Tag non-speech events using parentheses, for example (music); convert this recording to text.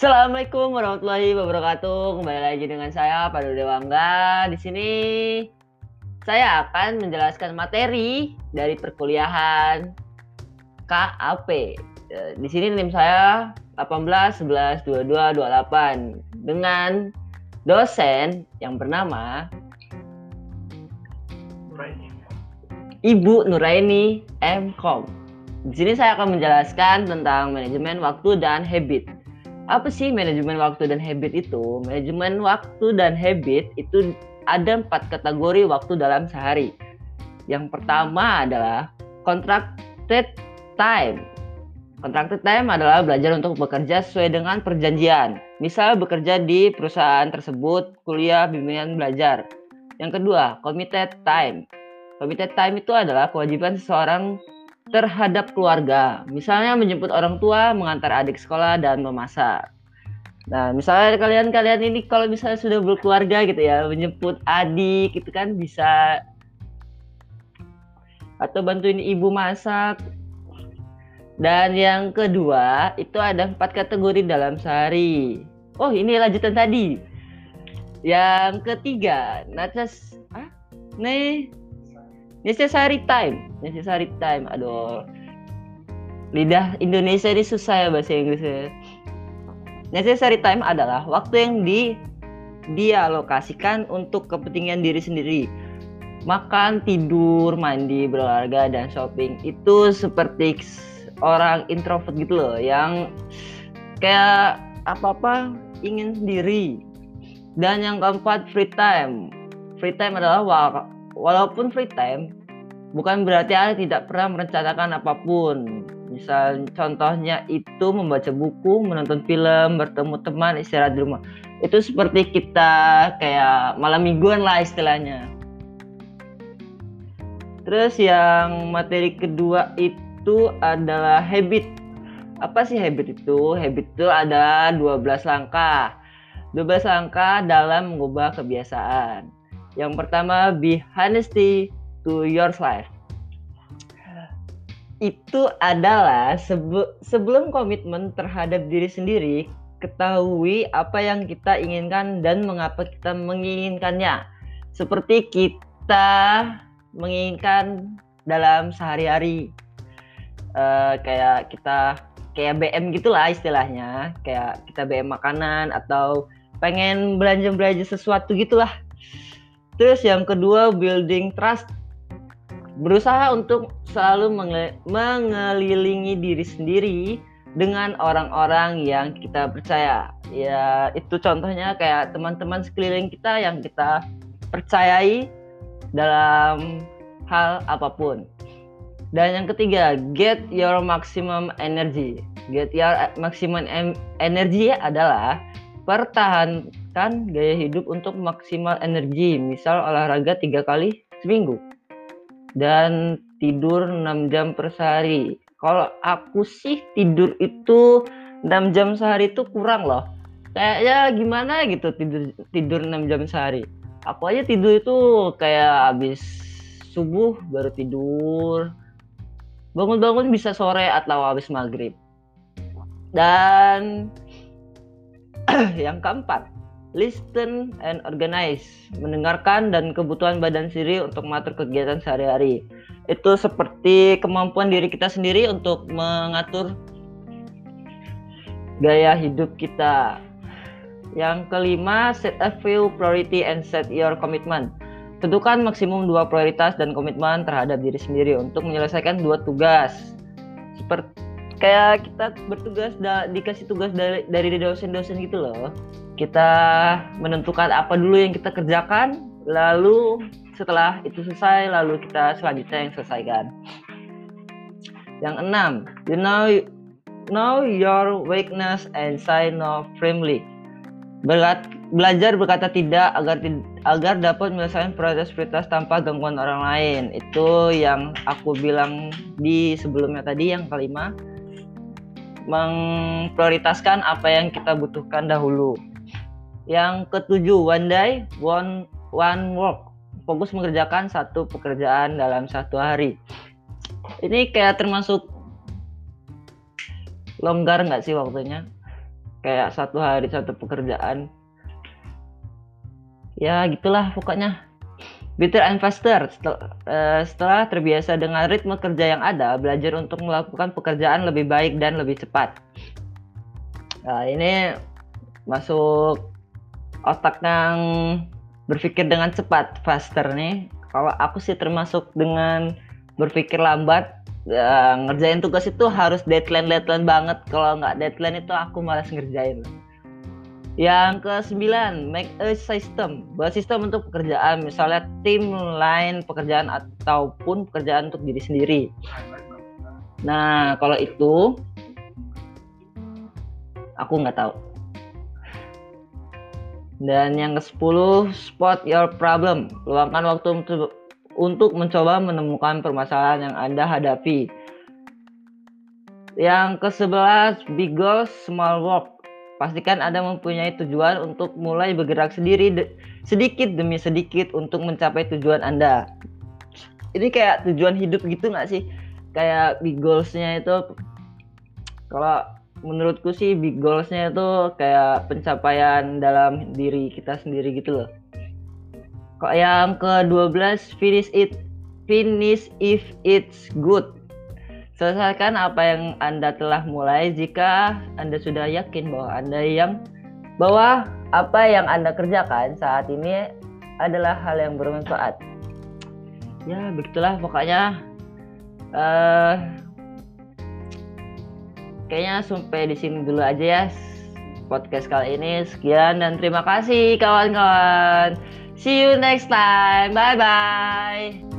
Assalamualaikum warahmatullahi wabarakatuh. Kembali lagi dengan saya Pak Dewangga. Di sini saya akan menjelaskan materi dari perkuliahan KAP. Eh, di sini NIM saya 18 11 22 28 dengan dosen yang bernama Ibu Nuraini M. Kom. Di sini saya akan menjelaskan tentang manajemen waktu dan habit. Apa sih manajemen waktu dan habit itu? Manajemen waktu dan habit itu ada empat kategori waktu dalam sehari. Yang pertama adalah contracted time. Contracted time adalah belajar untuk bekerja sesuai dengan perjanjian. Misal bekerja di perusahaan tersebut, kuliah, bimbingan belajar. Yang kedua, committed time. Committed time itu adalah kewajiban seseorang terhadap keluarga. Misalnya menjemput orang tua, mengantar adik sekolah, dan memasak. Nah, misalnya kalian-kalian ini kalau misalnya sudah berkeluarga gitu ya, menjemput adik itu kan bisa atau bantuin ibu masak. Dan yang kedua, itu ada empat kategori dalam sehari. Oh, ini lanjutan tadi. Yang ketiga, Natas, ah, nih necessary time. Necessary time. Aduh. Lidah Indonesia ini susah ya bahasa Inggrisnya necessary time adalah waktu yang di dialokasikan untuk kepentingan diri sendiri. Makan tidur mandi berolahraga dan shopping. Itu seperti orang introvert gitu loh yang kayak apa-apa ingin sendiri. Dan yang keempat free time. Free time adalah walaupun free time bukan berarti Anda tidak pernah merencanakan apa pun. Misal contohnya itu membaca buku, menonton film, bertemu teman, istirahat di rumah. Itu seperti kita kayak malam mingguan lah istilahnya. Terus yang materi kedua itu adalah habit. Apa sih habit itu? Habit itu ada 12 langkah. 12 langkah dalam mengubah kebiasaan. Yang pertama, be honesty to your life. Itu adalah sebe sebelum komitmen terhadap diri sendiri, ketahui apa yang kita inginkan dan mengapa kita menginginkannya. Seperti kita menginginkan dalam sehari-hari. Uh, kayak kita kayak BM gitulah istilahnya, kayak kita BM makanan atau pengen belanja-belanja sesuatu gitulah Terus yang kedua building trust. Berusaha untuk selalu mengelilingi diri sendiri dengan orang-orang yang kita percaya. Ya, itu contohnya kayak teman-teman sekeliling kita yang kita percayai dalam hal apa pun. Dan yang ketiga, get your maximum energy. Get your maximum energy adalah pertahankan gaya hidup untuk maksimal energi, misal olahraga tiga kali seminggu dan tidur 6 jam per sehari. Kalau aku sih tidur itu 6 jam sehari itu kurang loh. Kayaknya gimana gitu tidur tidur 6 jam sehari. Aku aja tidur itu kayak habis subuh baru tidur. Bangun-bangun bisa sore atau habis maghrib. Dan (clears throat) yang keempat, listen and organize, mendengarkan dan kebutuhan badan sendiri untuk mengatur kegiatan sehari-hari. Itu seperti kemampuan diri kita sendiri untuk mengatur gaya hidup kita. Yang kelima, set a few priority and set your commitment. Tentukan maksimum dua prioritas dan komitmen terhadap diri sendiri untuk menyelesaikan dua tugas. Seperti kayak kita bertugas da, dikasih tugas dari dari dosen-dosen gitu loh kita menentukan apa dulu yang kita kerjakan lalu setelah itu selesai lalu kita selanjutnya yang selesaikan. Yang enam you know know your weakness and say no firmly. Berat, belajar berkata tidak agar agar dapat menyelesaikan prioritas-prioritas tanpa gangguan orang lain. Itu yang aku bilang di sebelumnya tadi yang kelima. Memprioritaskan apa yang kita butuhkan dahulu. Yang ketujuh, one day, one one work. Fokus mengerjakan satu pekerjaan dalam satu hari. Ini kayak termasuk longgar nggak sih waktunya? kayak satu hari satu pekerjaan ya gitulah pokoknya better and faster setelah, uh, setelah terbiasa dengan ritme kerja yang ada belajar untuk melakukan pekerjaan lebih baik dan lebih cepat nah ini masuk otak yang berpikir dengan cepat faster nih kalau aku sih termasuk dengan berpikir lambat ya, ngerjain tugas itu harus deadline deadline banget kalau nggak deadline itu aku malas ngerjain yang ke sembilan, make a system. Buat sistem untuk pekerjaan, misalnya tim lain pekerjaan ataupun pekerjaan untuk diri sendiri. Nah, kalau itu aku nggak tahu. Dan yang ke-10, spot your problem. Luangkan waktu untuk, mencoba menemukan permasalahan yang Anda hadapi. Yang ke-11, big goals, small work Pastikan Anda mempunyai tujuan untuk mulai bergerak sendiri de sedikit demi sedikit untuk mencapai tujuan Anda. Ini kayak tujuan hidup gitu nggak sih? Kayak big goals-nya itu kalau menurutku sih big goals-nya itu kayak pencapaian dalam diri kita sendiri gitu loh. Kok yang ke-12 finish it finish if it's good Selesaikan apa yang Anda telah mulai jika Anda sudah yakin bahwa Anda yang bahwa apa yang Anda kerjakan saat ini adalah hal yang bermanfaat. Ya, begitulah pokoknya uh, kayaknya sampai di sini dulu aja ya podcast kali ini. Sekian dan terima kasih kawan-kawan. See you next time. Bye bye.